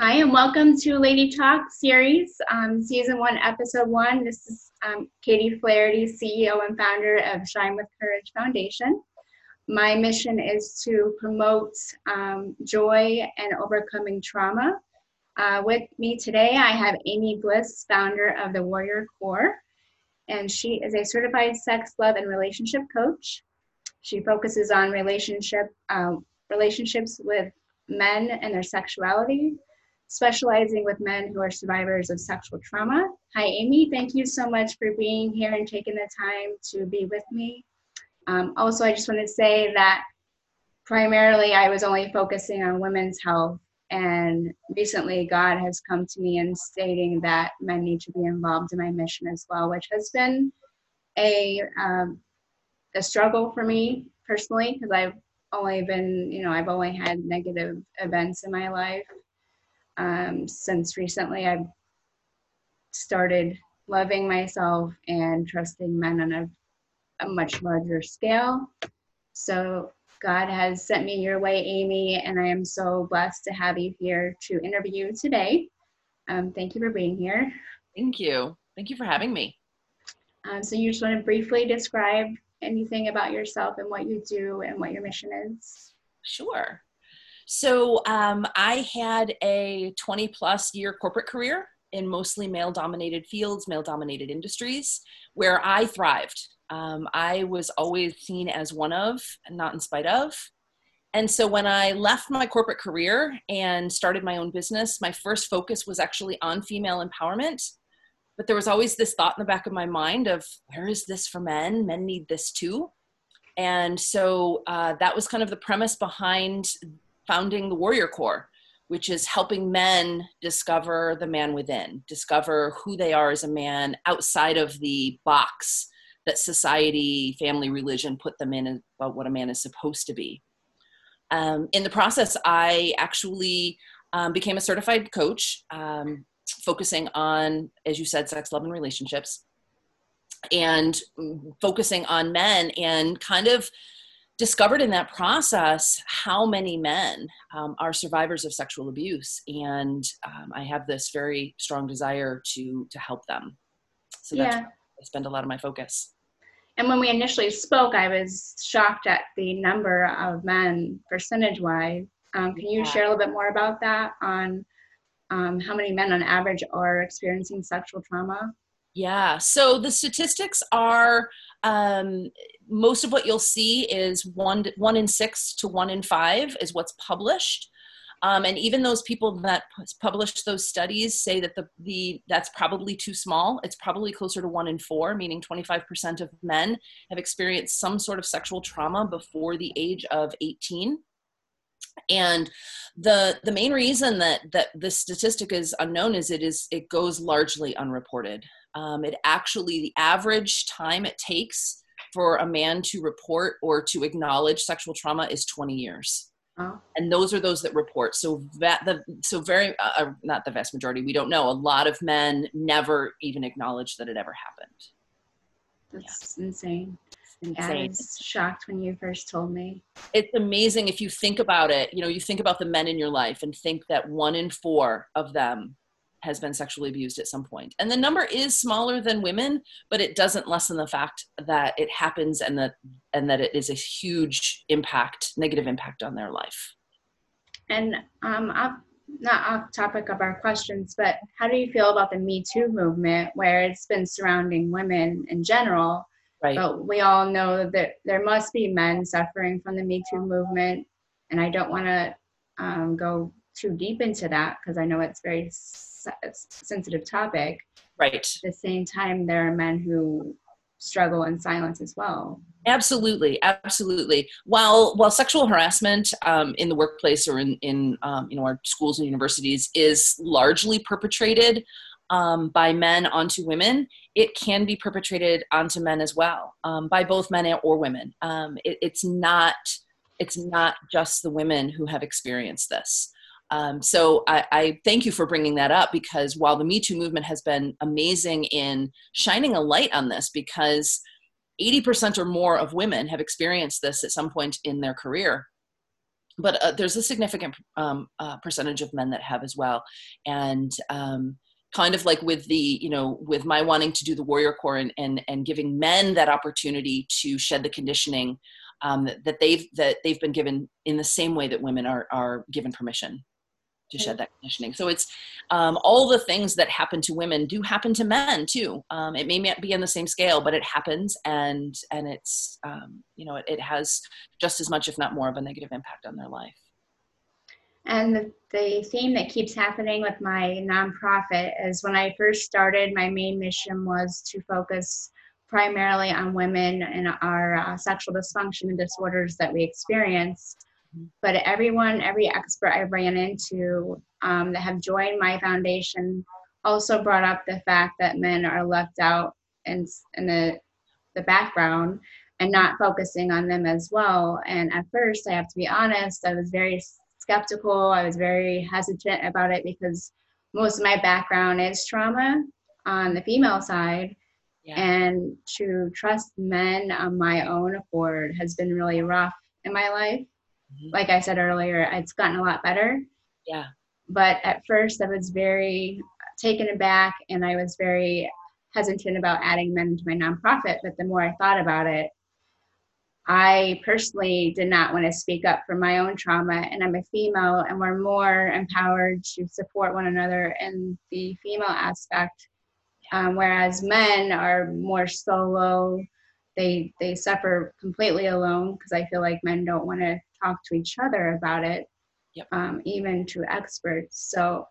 Hi, and welcome to Lady Talk series, um, season one, episode one. This is um, Katie Flaherty, CEO and founder of Shine with Courage Foundation. My mission is to promote um, joy and overcoming trauma. Uh, with me today, I have Amy Bliss, founder of the Warrior Core, and she is a certified sex, love, and relationship coach. She focuses on relationship um, relationships with men and their sexuality, specializing with men who are survivors of sexual trauma. Hi, Amy. Thank you so much for being here and taking the time to be with me. Um, also, I just want to say that primarily I was only focusing on women's health, and recently God has come to me and stating that men need to be involved in my mission as well, which has been a um, a struggle for me personally because I've only been, you know, I've only had negative events in my life. Um, since recently, I've started loving myself and trusting men on a, a much larger scale. So, God has sent me your way, Amy, and I am so blessed to have you here to interview you today. Um, thank you for being here. Thank you. Thank you for having me. Um, so, you just want to briefly describe anything about yourself and what you do and what your mission is? Sure. So um, I had a 20 plus year corporate career in mostly male dominated fields, male dominated industries, where I thrived. Um, I was always seen as one of, not in spite of. And so when I left my corporate career and started my own business, my first focus was actually on female empowerment but there was always this thought in the back of my mind of where is this for men men need this too and so uh, that was kind of the premise behind founding the warrior Corps, which is helping men discover the man within discover who they are as a man outside of the box that society family religion put them in about what a man is supposed to be. Um, in the process i actually um, became a certified coach um, focusing on, as you said, sex, love, and relationships, and focusing on men, and kind of discovered in that process how many men um, are survivors of sexual abuse, and um, I have this very strong desire to to help them. So that's yeah. I spend a lot of my focus. And when we initially spoke, I was shocked at the number of men, percentage wise. Um, can you yeah. share a little bit more about that on um, how many men on average are experiencing sexual trauma? Yeah, so the statistics are um, most of what you'll see is one one in six to one in five is what's published. Um, and even those people that published those studies say that the, the that's probably too small. It's probably closer to one in four, meaning 25% of men have experienced some sort of sexual trauma before the age of 18 and the the main reason that that this statistic is unknown is it is it goes largely unreported um, it actually the average time it takes for a man to report or to acknowledge sexual trauma is 20 years oh. and those are those that report so that the so very uh, uh, not the vast majority we don't know a lot of men never even acknowledge that it ever happened that's yeah. insane insane. I was shocked when you first told me. It's amazing if you think about it. You know, you think about the men in your life and think that one in four of them has been sexually abused at some point. And the number is smaller than women, but it doesn't lessen the fact that it happens and that and that it is a huge impact, negative impact on their life. And um, off, not off topic of our questions, but how do you feel about the Me Too movement, where it's been surrounding women in general, Right. But we all know that there must be men suffering from the Me Too movement. And I don't want to um, go too deep into that because I know it's very sensitive topic. Right. At the same time, there are men who struggle in silence as well. Absolutely, absolutely. While while sexual harassment um, in the workplace or in in um, you know our schools and universities is largely perpetrated um, by men onto women, it can be perpetrated onto men as well um, by both men or women. Um, it, it's not it's not just the women who have experienced this. Um, so I, I, thank you for bringing that up because while the Me Too movement has been amazing in shining a light on this, because 80% or more of women have experienced this at some point in their career. but uh, there's a significant um, uh, percentage of men that have as well and um, kind of like with the you know with my wanting to do the warrior core and and, and giving men that opportunity to shed the conditioning um, that, that they've that they've been given in the same way that women are are given permission to shed that conditioning. So it's um, all the things that happen to women do happen to men too. Um, it may not be on the same scale, but it happens, and and it's um, you know it, it, has just as much, if not more, of a negative impact on their life. And the, the theme that keeps happening with my nonprofit is when I first started, my main mission was to focus primarily on women and our uh, sexual dysfunction and disorders that we experience but everyone, every expert I ran into um, that have joined my foundation also brought up the fact that men are left out in, in the, the background and not focusing on them as well. And at first, I have to be honest, I was very skeptical. I was very hesitant about it because most of my background is trauma on the female side. Yeah. And to trust men on my own accord has been really rough in my life. Like I said earlier, it's gotten a lot better. Yeah. But at first, I was very taken aback and I was very hesitant about adding men to my nonprofit. But the more I thought about it, I personally did not want to speak up for my own trauma, and I'm a female, and we're more empowered to support one another in the female aspect, um, whereas men are more solo. They they suffer completely alone because I feel like men don't want to talk to each other about it, yep. um, even to experts. So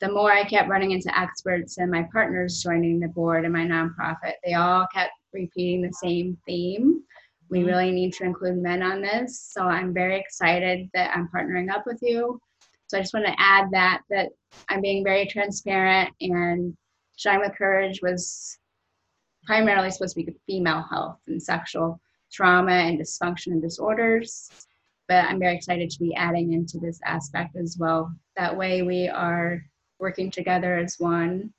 the more I kept running into experts and my partners joining the board and my nonprofit, they all kept repeating the same theme. We mm-hmm. really need to include men on this. So I'm very excited that I'm partnering up with you. So I just want to add that that I'm being very transparent and Shine with Courage was primarily supposed to be female health and sexual trauma and dysfunction and disorders but I'm very excited to be adding into this aspect as well. That way, we are working together as one,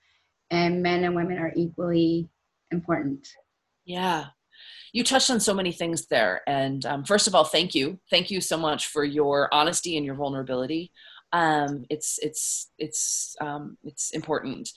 and men and women are equally important. Yeah. You touched on so many things there. And um, first of all, thank you. Thank you so much for your honesty and your vulnerability. Um, it's, it's, it's, um, it's important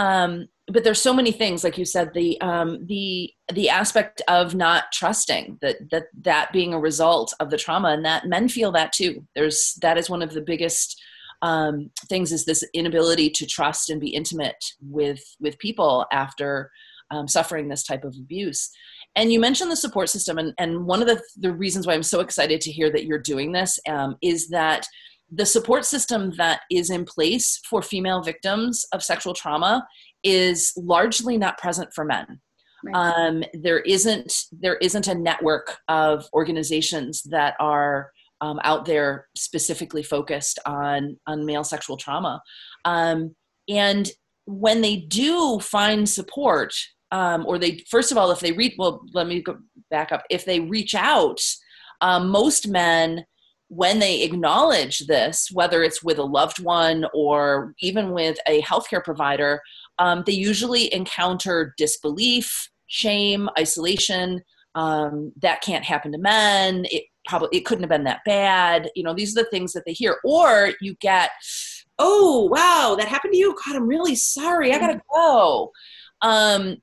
um, but there's so many things like you said the um, the the aspect of not trusting that that that being a result of the trauma and that men feel that too. There's that is one of the biggest um, things is this inability to trust and be intimate with with people after um, suffering this type of abuse. And you mentioned the support system and, and one of the, the reasons why i'm so excited to hear that you're doing this um, is that the support system that is in place for female victims of sexual trauma is largely not present for men. Right. Um, there isn't there isn't a network of organizations that are um, out there specifically focused on on male sexual trauma, um, and when they do find support, um, or they first of all, if they reach well, let me go back up. If they reach out, um, most men when they acknowledge this, whether it's with a loved one or even with a healthcare provider, um, they usually encounter disbelief, shame, isolation. Um, that can't happen to men. It probably it couldn't have been that bad. You know, these are the things that they hear. Or you get, oh wow, that happened to you. God, I'm really sorry. I gotta go. Um,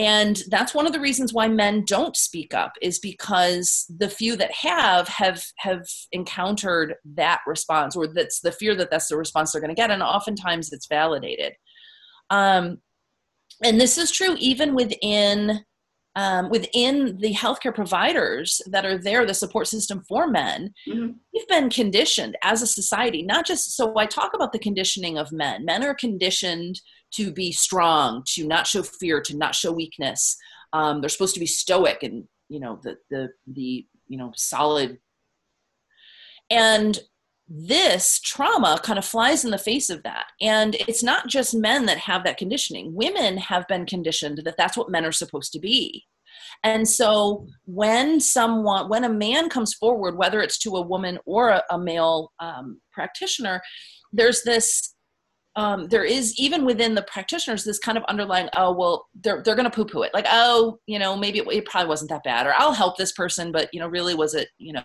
and that's one of the reasons why men don't speak up is because the few that have have have encountered that response or that's the fear that that's the response they're going to get and oftentimes it's validated um, and this is true even within um, within the healthcare providers that are there, the support system for men, mm-hmm. we've been conditioned as a society, not just so I talk about the conditioning of men. Men are conditioned to be strong, to not show fear, to not show weakness. Um, they're supposed to be stoic and you know the the the you know solid. And this trauma kind of flies in the face of that. And it's not just men that have that conditioning. Women have been conditioned that that's what men are supposed to be. And so when someone, when a man comes forward, whether it's to a woman or a, a male um, practitioner, there's this um, there is even within the practitioners this kind of underlying oh well they're they're gonna poo poo it. Like oh you know maybe it, it, probably wasn't that bad or I'll help this person but you know really was it you know.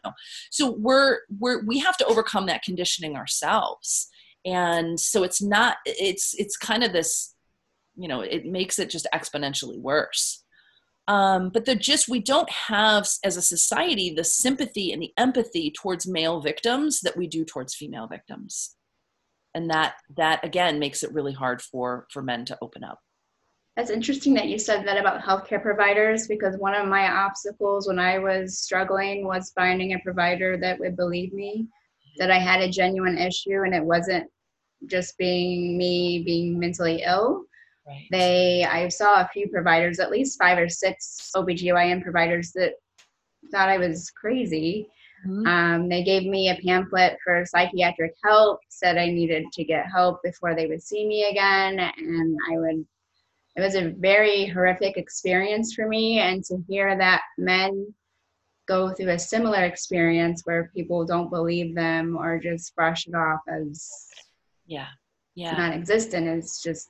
So we're we're we have to overcome that conditioning ourselves. And so it's not it's it's kind of this you know it makes it just exponentially worse. Um, but the just we don't have as a society the sympathy and the empathy towards male victims that we do towards female victims and that that again makes it really hard for for men to open up. That's interesting that you said that about healthcare providers because one of my obstacles when i was struggling was finding a provider that would believe me that i had a genuine issue and it wasn't just being me being mentally ill. Right. they i saw a few providers at least five or six obgyn providers that thought i was crazy Mm-hmm. Um, they gave me a pamphlet for psychiatric help, said I needed to get help before they would see me again. And I would, it was a very horrific experience for me. And to hear that men go through a similar experience where people don't believe them or just brush it off as yeah yeah non-existent is just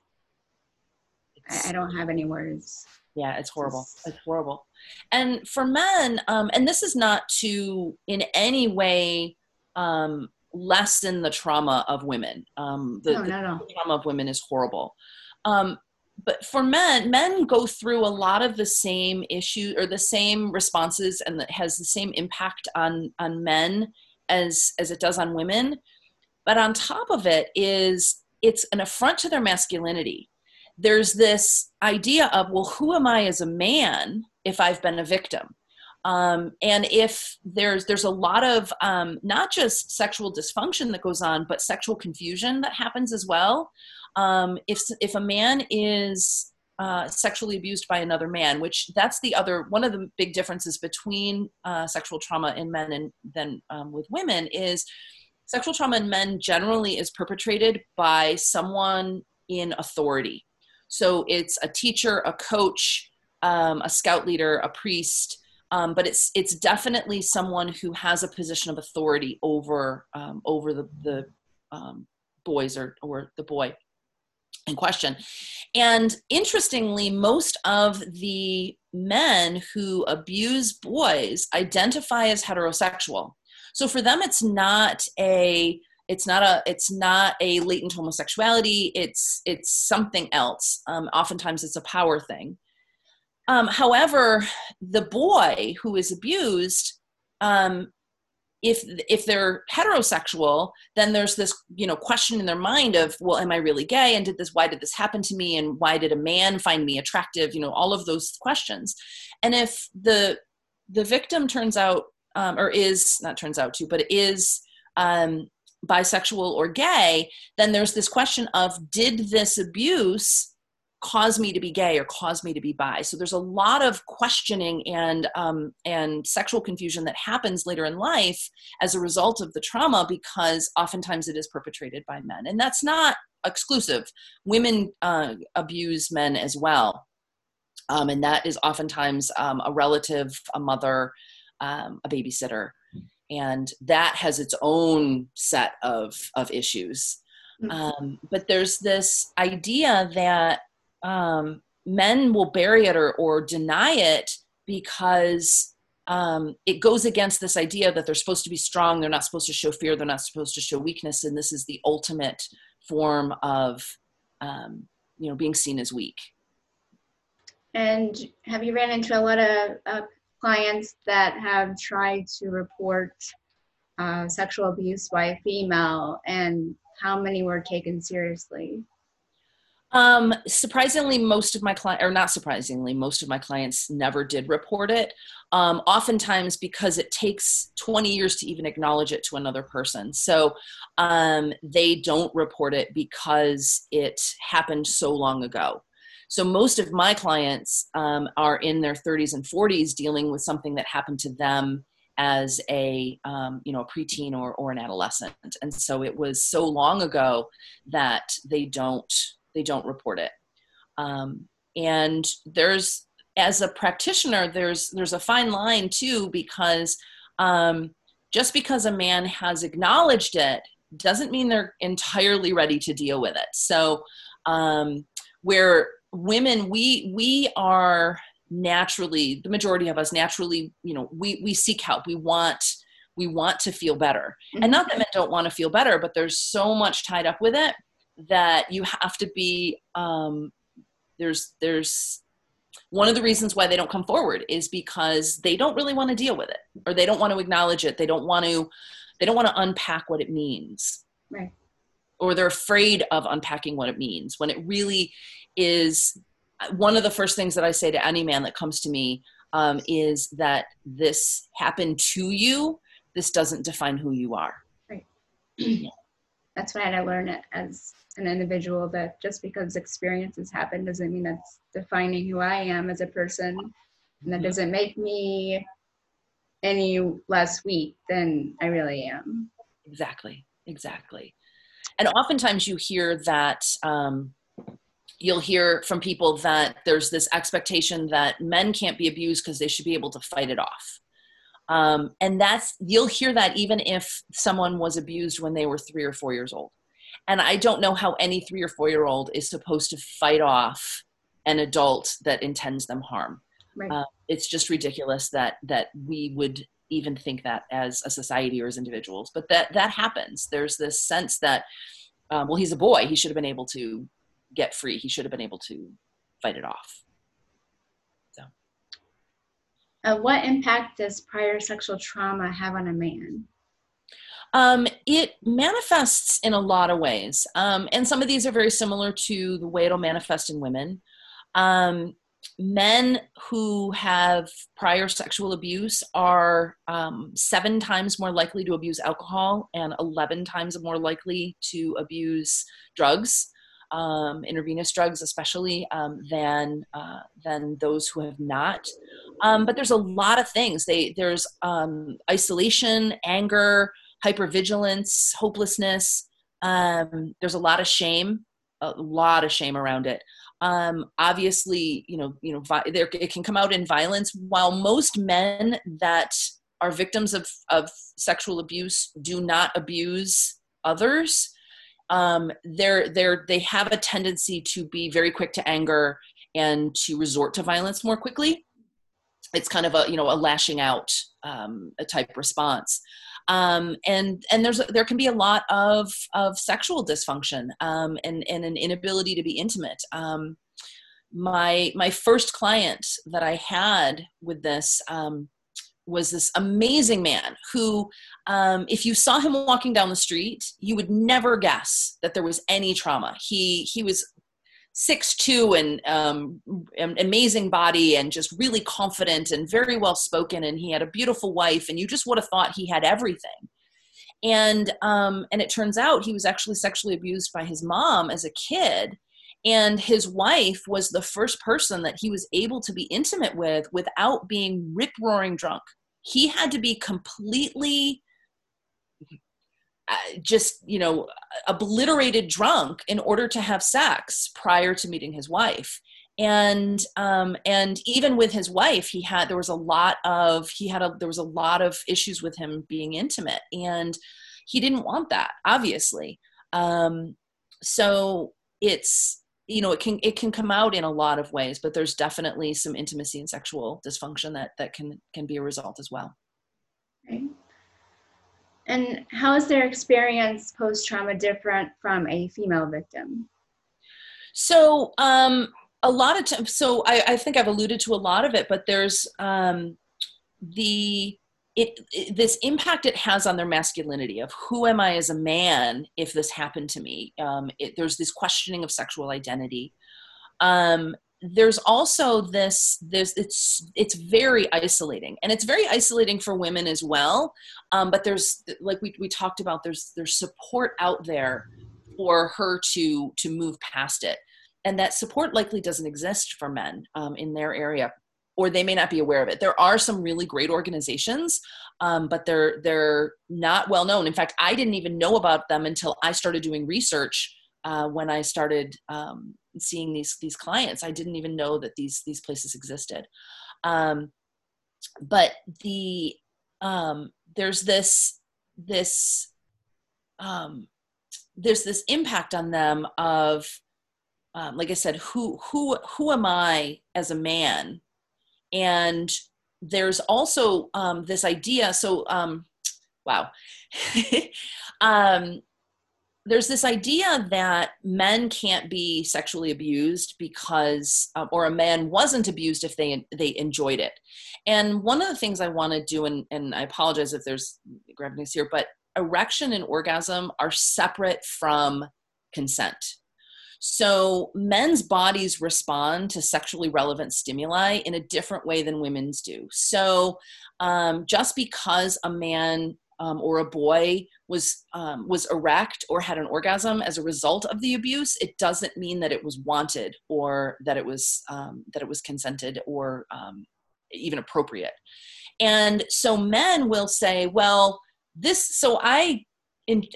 I, I don't have any words yeah it's horrible. It's horrible. And for men um, and this is not to in any way um, lessen the trauma of women. Um, the, no, no, no. the, trauma of women is horrible. Um, but for men men go through a lot of the same issue or the same responses and that has the same impact on on men as as it does on women. But on top of it is it's an affront to their masculinity there's this idea of well who am i as a man if i've been a victim? Um, and if there's there's a lot of um, not just sexual dysfunction that goes on but sexual confusion that happens as well. Um, if if a man is uh, sexually abused by another man which that's the other one of the big differences between uh, sexual trauma in men and then um, with women is sexual trauma in men generally is perpetrated by someone in authority so it's a teacher, a coach, um, a scout leader, a priest, um, but it's it's definitely someone who has a position of authority over um, over the the um, boys or or the boy in question. And interestingly, most of the men who abuse boys identify as heterosexual. So for them, it's not a it's not a it's not a latent homosexuality. It's it's something else. Um, oftentimes it's a power thing. Um, however the boy who is abused um, if if they're heterosexual then there's this you know question in their mind of well am i really gay? And did this why did this happen to me? And why did a man find me attractive? You know all of those questions. And if the the victim turns out um, or is not turns out to but is um, bisexual or gay, then there's this question of did this abuse cause me to be gay or cause me to be bi? So there's a lot of questioning and um, and sexual confusion that happens later in life as a result of the trauma because oftentimes it is perpetrated by men, and that's not exclusive. Women uh, abuse men as well. Um, and that is oftentimes um, a relative, a mother, um, a babysitter and that has its own set of of issues mm-hmm. um, but there's this idea that um, men will bury it or, or deny it because um, it goes against this idea that they're supposed to be strong they're not supposed to show fear they're not supposed to show weakness and this is the ultimate form of um, you know being seen as weak and have you ran into a lot of uh, clients that have tried to report uh, sexual abuse by a female and how many were taken seriously? Um, surprisingly, most of my clients, or not surprisingly, most of my clients never did report it. Um, oftentimes, because it takes 20 years to even acknowledge it to another person. So um, they don't report it because it happened so long ago. So most of my clients um, are in their 30s and 40s dealing with something that happened to them as a um, you know a preteen or, or an adolescent and so it was so long ago that they don't they don't report it um, and there's as a practitioner there's there's a fine line too because um, just because a man has acknowledged it doesn't mean they're entirely ready to deal with it. So, um, where women, we we are naturally the majority of us naturally, you know, we we seek help. We want we want to feel better, mm-hmm. and not that men don't want to feel better, but there's so much tied up with it that you have to be. Um, there's there's one of the reasons why they don't come forward is because they don't really want to deal with it or they don't want to acknowledge it they don't want to they don't want to unpack what it means right or they're afraid of unpacking what it means when it really is one of the first things that i say to any man that comes to me um, is that this happened to you this doesn't define who you are right that's what i had to learn as an individual that just because experiences happen doesn't mean that's defining who I am as a person. And that doesn't make me any less weak than I really am. Exactly, exactly. And oftentimes you hear that um, you'll hear from people that there's this expectation that men can't be abused because they should be able to fight it off. Um, and that's you'll hear that even if someone was abused when they were three or four years old and i don't know how any three or four year old is supposed to fight off an adult that intends them harm right. uh, it's just ridiculous that that we would even think that as a society or as individuals but that that happens there's this sense that um, well he's a boy he should have been able to get free he should have been able to fight it off so uh, what impact does prior sexual trauma have on a man um, it manifests in a lot of ways. Um, and some of these are very similar to the way it'll manifest in women. Um, men who have prior sexual abuse are um, seven times more likely to abuse alcohol and 11 times more likely to abuse drugs. Um, intravenous drugs, especially um, than uh, than those who have not. Um, but there's a lot of things. They there's um, isolation, anger, hypervigilance, hopelessness. Um, there's a lot of shame, a lot of shame around it. Um, obviously, you know, you know, vi- there it can come out in violence. While most men that are victims of of sexual abuse do not abuse others, um, they're they're they have a tendency to be very quick to anger and to resort to violence more quickly. It's kind of a you know a lashing out um, a type response um, and and there's there can be a lot of of sexual dysfunction um, and and an inability to be intimate. Um, my my first client that I had with this um, was this amazing man who, um, if you saw him walking down the street, you would never guess that there was any trauma. He he was six two and um, amazing body and just really confident and very well spoken and he had a beautiful wife and you just would have thought he had everything and um, and it turns out he was actually sexually abused by his mom as a kid and his wife was the first person that he was able to be intimate with without being rip roaring drunk. He had to be completely uh, just you know obliterated drunk in order to have sex prior to meeting his wife. And um and even with his wife he had there was a lot of he had a there was a lot of issues with him being intimate. And he didn't want that obviously. Um so it's you know it can it can come out in a lot of ways but there's definitely some intimacy and sexual dysfunction that that can can be a result as well right. And how is their experience post trauma different from a female victim? So, um, a lot of times, so I, I, think I've alluded to a lot of it, but there's um, the it, it, this impact it has on their masculinity of who am I as a man if this happened to me. Um, it, there's this questioning of sexual identity. Um, there's also this this it's it's very isolating and it's very isolating for women as well um, but there's like we, we talked about there's there's support out there for her to to move past it and that support likely doesn't exist for men um, in their area or they may not be aware of it there are some really great organizations um, but they're they're not well known in fact i didn't even know about them until i started doing research uh, when I started um, seeing these these clients. I didn't even know that these these places existed. Um, but the um, there's this this um, there's this impact on them of um, like i said who who who am i as a man and there's also um, this idea so um, wow. Um, there's this idea that men can't be sexually abused because um, or a man wasn't abused if they they enjoyed it. And one of the things i want to do and, and i apologize if there's gravities here but erection and orgasm are separate from consent so men's bodies respond to sexually relevant stimuli in a different way than women's do so um, just because a man um, or a boy was um, was erect or had an orgasm as a result of the abuse, it doesn't mean that it was wanted or that it was um, that it was consented or um, even appropriate. And so men will say, "Well, this so I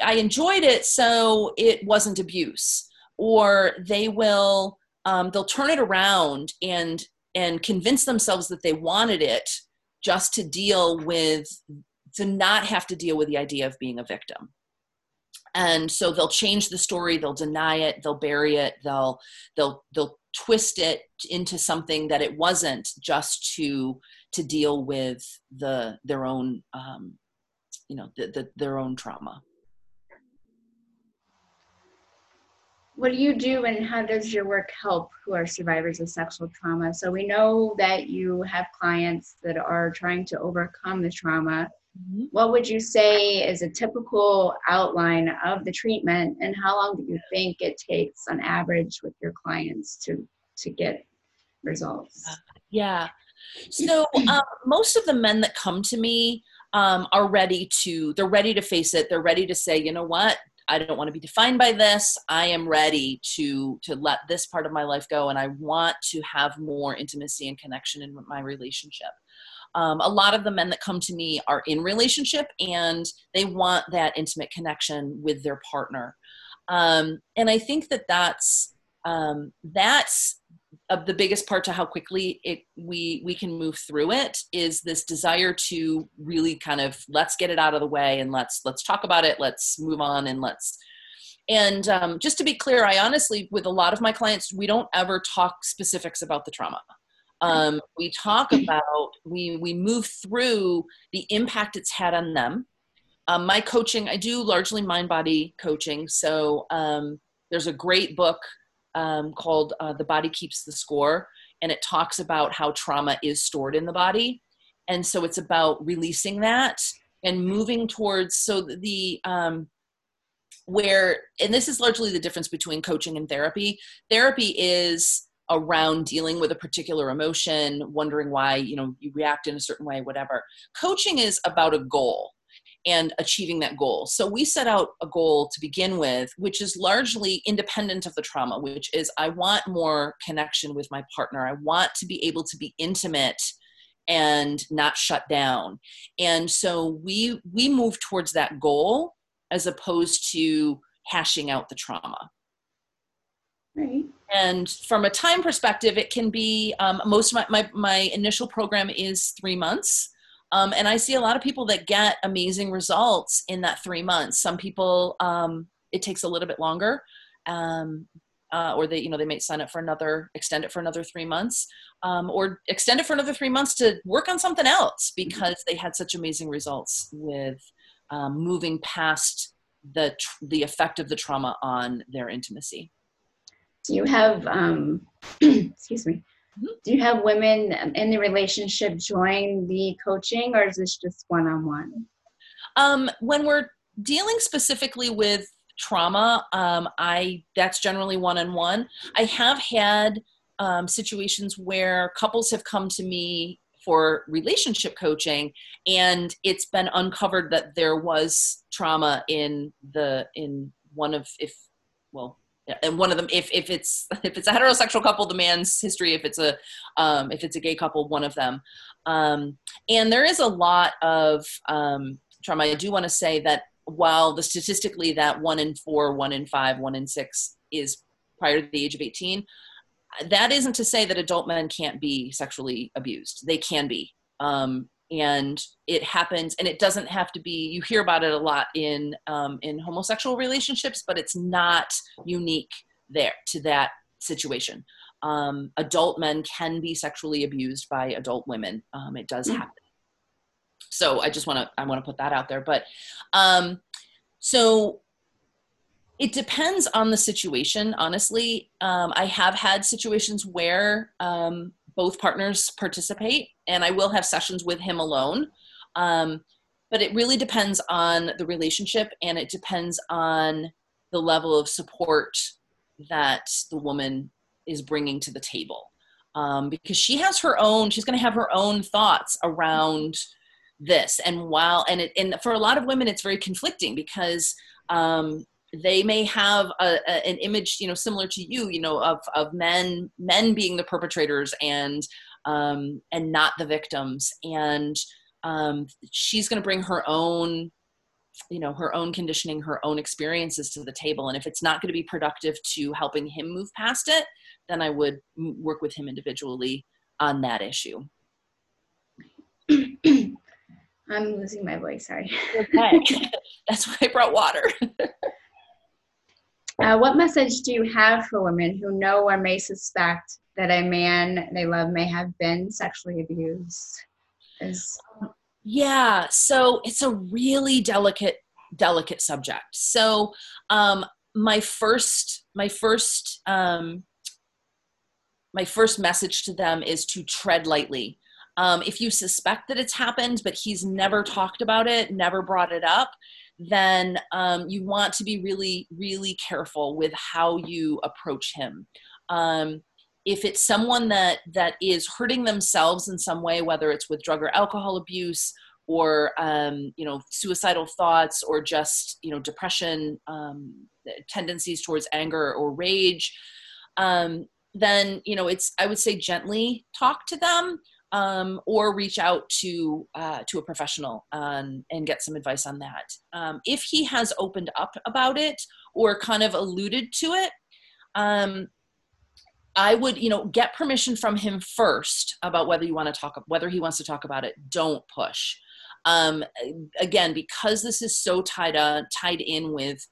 I enjoyed it, so it wasn't abuse," or they will um, they'll turn it around and and convince themselves that they wanted it just to deal with to not have to deal with the idea of being a victim. And so they'll change the story they'll deny it they'll bury it they'll they'll they'll twist it into something that it wasn't just to to deal with the their own um, you know the, the, their own trauma what do you do and how does your work help who are survivors of sexual trauma so we know that you have clients that are trying to overcome the trauma Mm-hmm. What would you say is a typical outline of the treatment, and how long do you think it takes on average with your clients to to get results? Yeah. So um, most of the men that come to me um, are ready to. They're ready to face it. They're ready to say, you know what, I don't want to be defined by this. I am ready to to let this part of my life go, and I want to have more intimacy and connection in my relationship. Um, a lot of the men that come to me are in relationship and they want that intimate connection with their partner. Um, and I think that that's um, that's of the biggest part to how quickly it we we can move through it is this desire to really kind of let's get it out of the way and let's let's talk about it let's move on and let's and um, just to be clear i honestly with a lot of my clients we don't ever talk specifics about the trauma. Um, we talk about we we move through the impact it's had on them. Um, my coaching i do largely mind body coaching so um, there's a great book um, called uh, the body keeps the score and it talks about how trauma is stored in the body. And so it's about releasing that and moving towards so the um, where and this is largely the difference between coaching and therapy. Therapy is around dealing with a particular emotion, wondering why, you know, you react in a certain way, whatever. Coaching is about a goal and achieving that goal. So we set out a goal to begin with, which is largely independent of the trauma, which is I want more connection with my partner. I want to be able to be intimate and not shut down. And so we we move towards that goal as opposed to hashing out the trauma. Right. And from a time perspective, it can be um, most of my, my, my, initial program is three months. Um, and I see a lot of people that get amazing results in that three months. Some people, um, it takes a little bit longer. Um, uh, or they, you know, they may sign up for another, extend it for another three months, um, or extend it for another three months to work on something else mm-hmm. because they had such amazing results with um, moving past the the effect of the trauma on their intimacy do you have um, excuse me. Do you have women in the relationship join the coaching or is this just one-on-one? Um, when we're dealing specifically with trauma um, i that's generally one-on-one. I have had um, situations where couples have come to me for relationship coaching and it's been uncovered that there was trauma in the in one of if well and one of them if, if it's if it's a heterosexual couple the man's history if it's a um, if it's a gay couple one of them. Um, and there is a lot of um, trauma. I do want to say that while the statistically that one in four one in five one in six is prior to the age of 18 that isn't to say that adult men can't be sexually abused. They can be. Um, and it happens and it doesn't have to be you hear about it a lot in um, in homosexual relationships but it's not unique there to that situation. Um, adult men can be sexually abused by adult women. Um, it does happen. So i just want to i want to put that out there but um, so it depends on the situation honestly. Um, i have had situations where um, both partners participate and i will have sessions with him alone. Um, but it really depends on the relationship and it depends on the level of support that the woman is bringing to the table. Um, because she has her own she's going to have her own thoughts around this and while and it and for a lot of women it's very conflicting because um, they may have a, a, an image you know similar to you you know of of men men being the perpetrators and um, and not the victims. And um, she's going to bring her own you know her own conditioning her own experiences to the table. And if it's not going to be productive to helping him move past it then i would work with him individually on that issue. I'm losing my voice sorry. Okay. That's why i brought water. Uh, what message do you have for women who know or may suspect that a man they love may have been sexually abused is yeah, so it's a really delicate delicate subject. So um my first my first um my first message to them is to tread lightly. Um, if you suspect that it's happened, but he's never talked about it, never brought it up, then um, you want to be really, really careful with how you approach him. Um, if it's someone that that is hurting themselves in some way whether it's with drug or alcohol abuse or um, you know suicidal thoughts or just you know depression um, tendencies towards anger or rage um, then you know it's i would say gently talk to them um, or reach out to uh, to a professional um, and get some advice on that. Um, if he has opened up about it or kind of alluded to it I would, you know, get permission from him first about whether you want to talk, whether he wants to talk about it. Don't push. Um, again, because this is so tied on, tied in with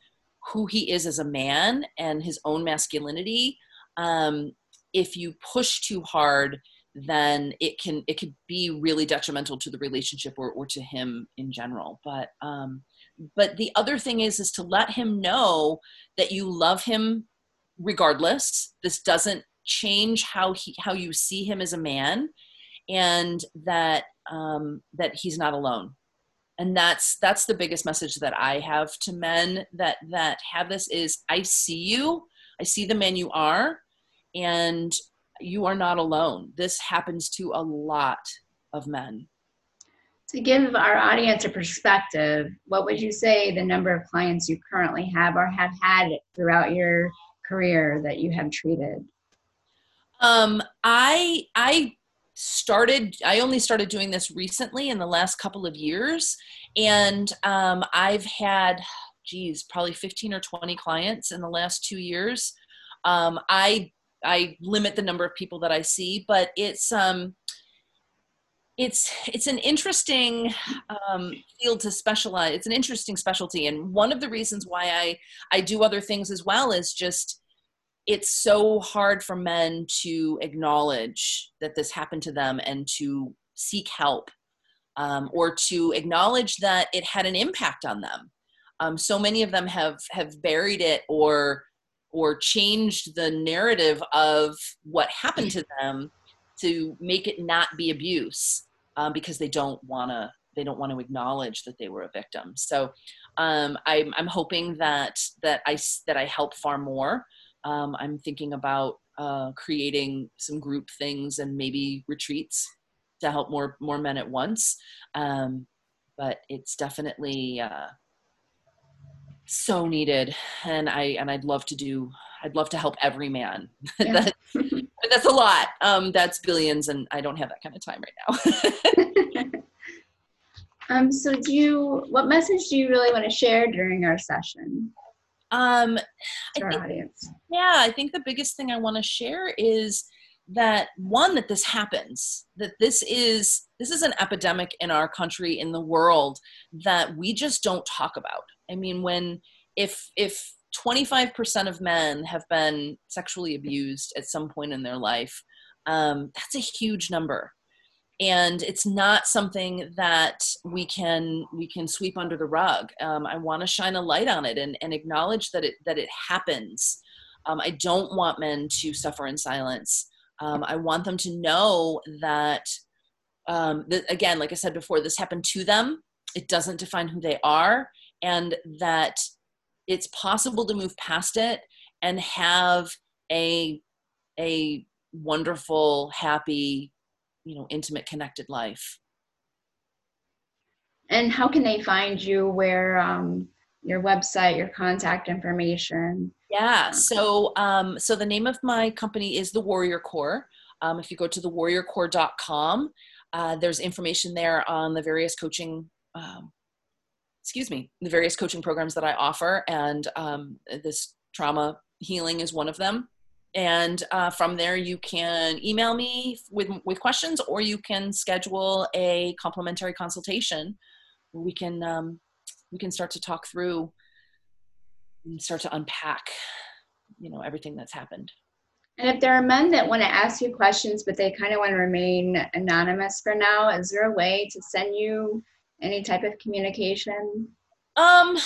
who he is as a man and his own masculinity. Um, if you push too hard, then it can it could be really detrimental to the relationship or, or to him in general. But um, but the other thing is is to let him know that you love him regardless this doesn't change how he how you see him as a man and that um, that he's not alone. And that's that's the biggest message that i have to men that that have this is i see you. I see the man you are and you are not alone. This happens to a lot of men. To give our audience a perspective what would you say the number of clients you currently have or have had throughout your career that you have treated? Um, I I started. I only started doing this recently in the last couple of years, and um, I've had, geez, probably fifteen or twenty clients in the last two years. Um, I I limit the number of people that I see, but it's um, it's it's an interesting um, field to specialize it's an interesting specialty and one of the reasons why i i do other things as well is just it's so hard for men to acknowledge that this happened to them and to seek help um, or to acknowledge that it had an impact on them. Um, so many of them have have buried it or or changed the narrative of what happened to them to make it not be abuse um, because they don't want to they don't want to acknowledge that they were a victim. So um, I'm, I'm hoping that that I that I help far more. Um, I'm thinking about uh, creating some group things and maybe retreats to help more more men at once. Um, but it's definitely uh, so needed, and I and I'd love to do. I'd love to help every man. Yeah. that, that's a lot. Um, that's billions, and I don't have that kind of time right now. um, so, do you? What message do you really want to share during our session? Um, to our audience. Yeah, I think the biggest thing I want to share is that one that this happens that this is this is an epidemic in our country in the world that we just don't talk about i mean when if if 25% of men have been sexually abused at some point in their life. Um, that's a huge number. And it's not something that we can we can sweep under the rug. Um, i want to shine a light on it and, and acknowledge that it that it happens. Um, i don't want men to suffer in silence. Um, i want them to know that, um, that again like i said before this happened to them. It doesn't define who they are. And that it's possible to move past it and have a a wonderful happy you know intimate connected life. And how can they find you where um, your website your contact information? Yeah so um, so the name of my company is the warrior core. Um, if you go to the thewarriorcore.com uh, there's information there on the various coaching um, excuse me the various coaching programs that i offer and um, this trauma healing is one of them. And uh, from there you can email me with with questions or you can schedule a complimentary consultation. We can um, we can start to talk through and start to unpack you know everything that's happened. And if there are men that want to ask you questions but they kind of want to remain anonymous for now is there a way to send you any type of communication um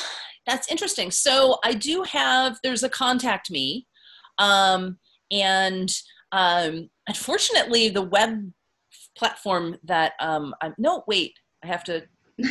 that's interesting so i do have there's a contact me um, and um, unfortunately, the web platform that um, I'm, no, wait, I have to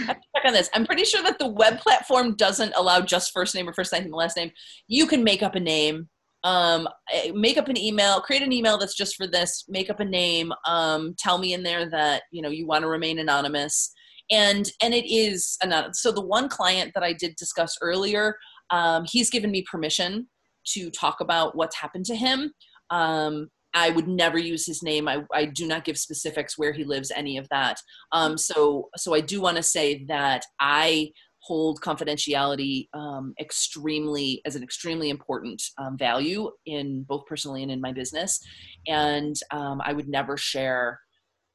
have to check on this. I'm pretty sure that the web platform doesn't allow just first name or first name and last name. You can make up a name, um, eh, make up an email, create an email that's just for this, make up a name, um, tell me in there that you know you want to remain anonymous, and and it is anonymous. So the one client that I did discuss earlier, um, he's given me permission to talk about what's happened to him. Um, I would never use his name. I, I do not give specifics where he lives, any of that. Um, so, so I do want to say that I hold confidentiality um, extremely as an extremely important um, value in both personally and in my business, and um, I would never share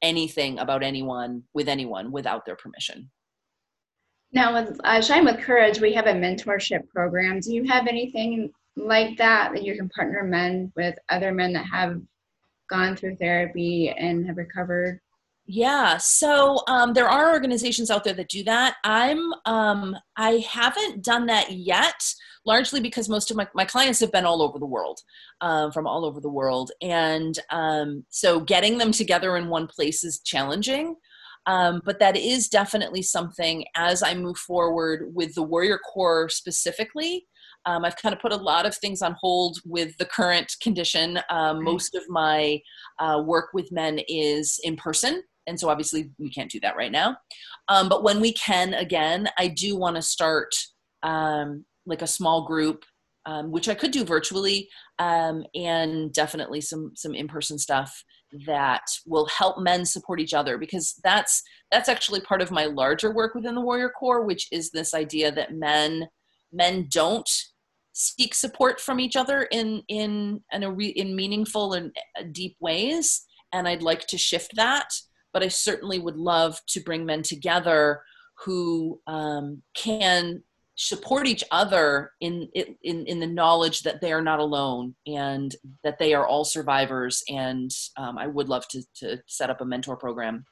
anything about anyone with anyone without their permission. Now, with uh, Shine with Courage, we have a mentorship program. Do you have anything like that that you can partner men with other men that have gone through therapy and have recovered yeah so um, there are organizations out there that do that i'm um, i haven't done that yet largely because most of my, my clients have been all over the world um, from all over the world and um, so getting them together in one place is challenging um, but that is definitely something as i move forward with the warrior core specifically um, I've kind of put a lot of things on hold with the current condition. Um, most of my uh, work with men is in person. And so obviously we can't do that right now. Um, but when we can again, I do want to start um, like a small group, um, which I could do virtually, um, and definitely some some in person stuff that will help men support each other because that's that's actually part of my larger work within the warrior core which is this idea that men men don't seek support from each other in in in, re, in meaningful and uh, deep ways and i'd like to shift that but i certainly would love to bring men together who um, can support each other in, in in the knowledge that they are not alone and that they are all survivors and um, i would love to to set up a mentor program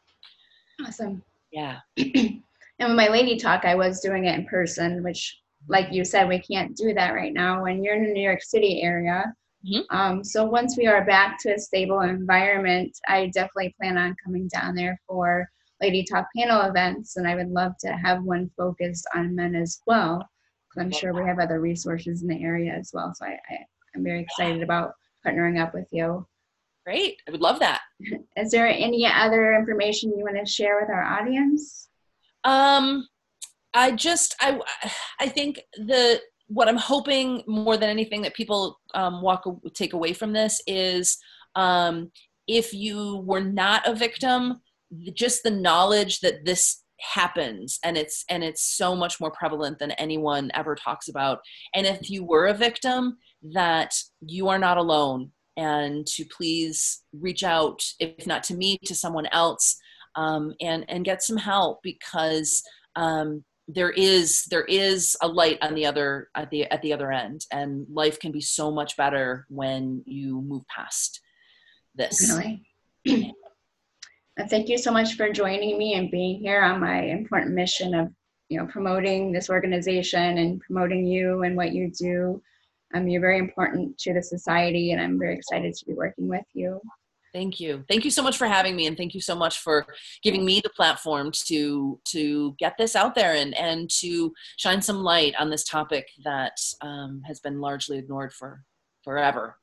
awesome yeah and with my lady talk i was doing it in person which like you said, we can't do that right now when you're in the New York City area. Mm-hmm. Um, so once we are back to a stable environment, I definitely plan on coming down there for Lady Talk panel events, and I would love to have one focused on men as well. I'm sure we have other resources in the area as well. So I, I, I'm very excited about partnering up with you. Great, I would love that. Is there any other information you want to share with our audience? Um, I just I I think the what I'm hoping more than anything that people um, walk take away from this is um, if you were not a victim, just the knowledge that this happens and it's and it's so much more prevalent than anyone ever talks about and if you were a victim that you are not alone and to please reach out, if not to me, to someone else, um, and and get some help because um, there is there is a light on the other at the at the other end, and life can be so much better when you move past this. Definitely. And thank you so much for joining me and being here on my important mission of, you know, promoting this organization and promoting you and what you do. Um, you're very important to the society, and I'm very excited to be working with you. Thank you. Thank you so much for having me, and thank you so much for giving me the platform to to get this out there and and to shine some light on this topic that um, has been largely ignored for forever.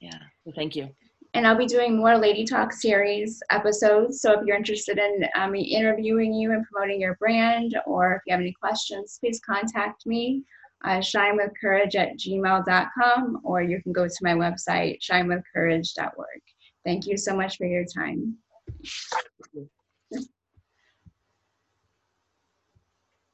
Yeah. So thank you and I'll be doing more Lady Talk series episodes. So if you're interested in um, me interviewing you and promoting your brand, or if you have any questions, please contact me. Uh, shinewithcourage at gmail.com, or you can go to my website, shinewithcourage.org. Thank you so much for your time.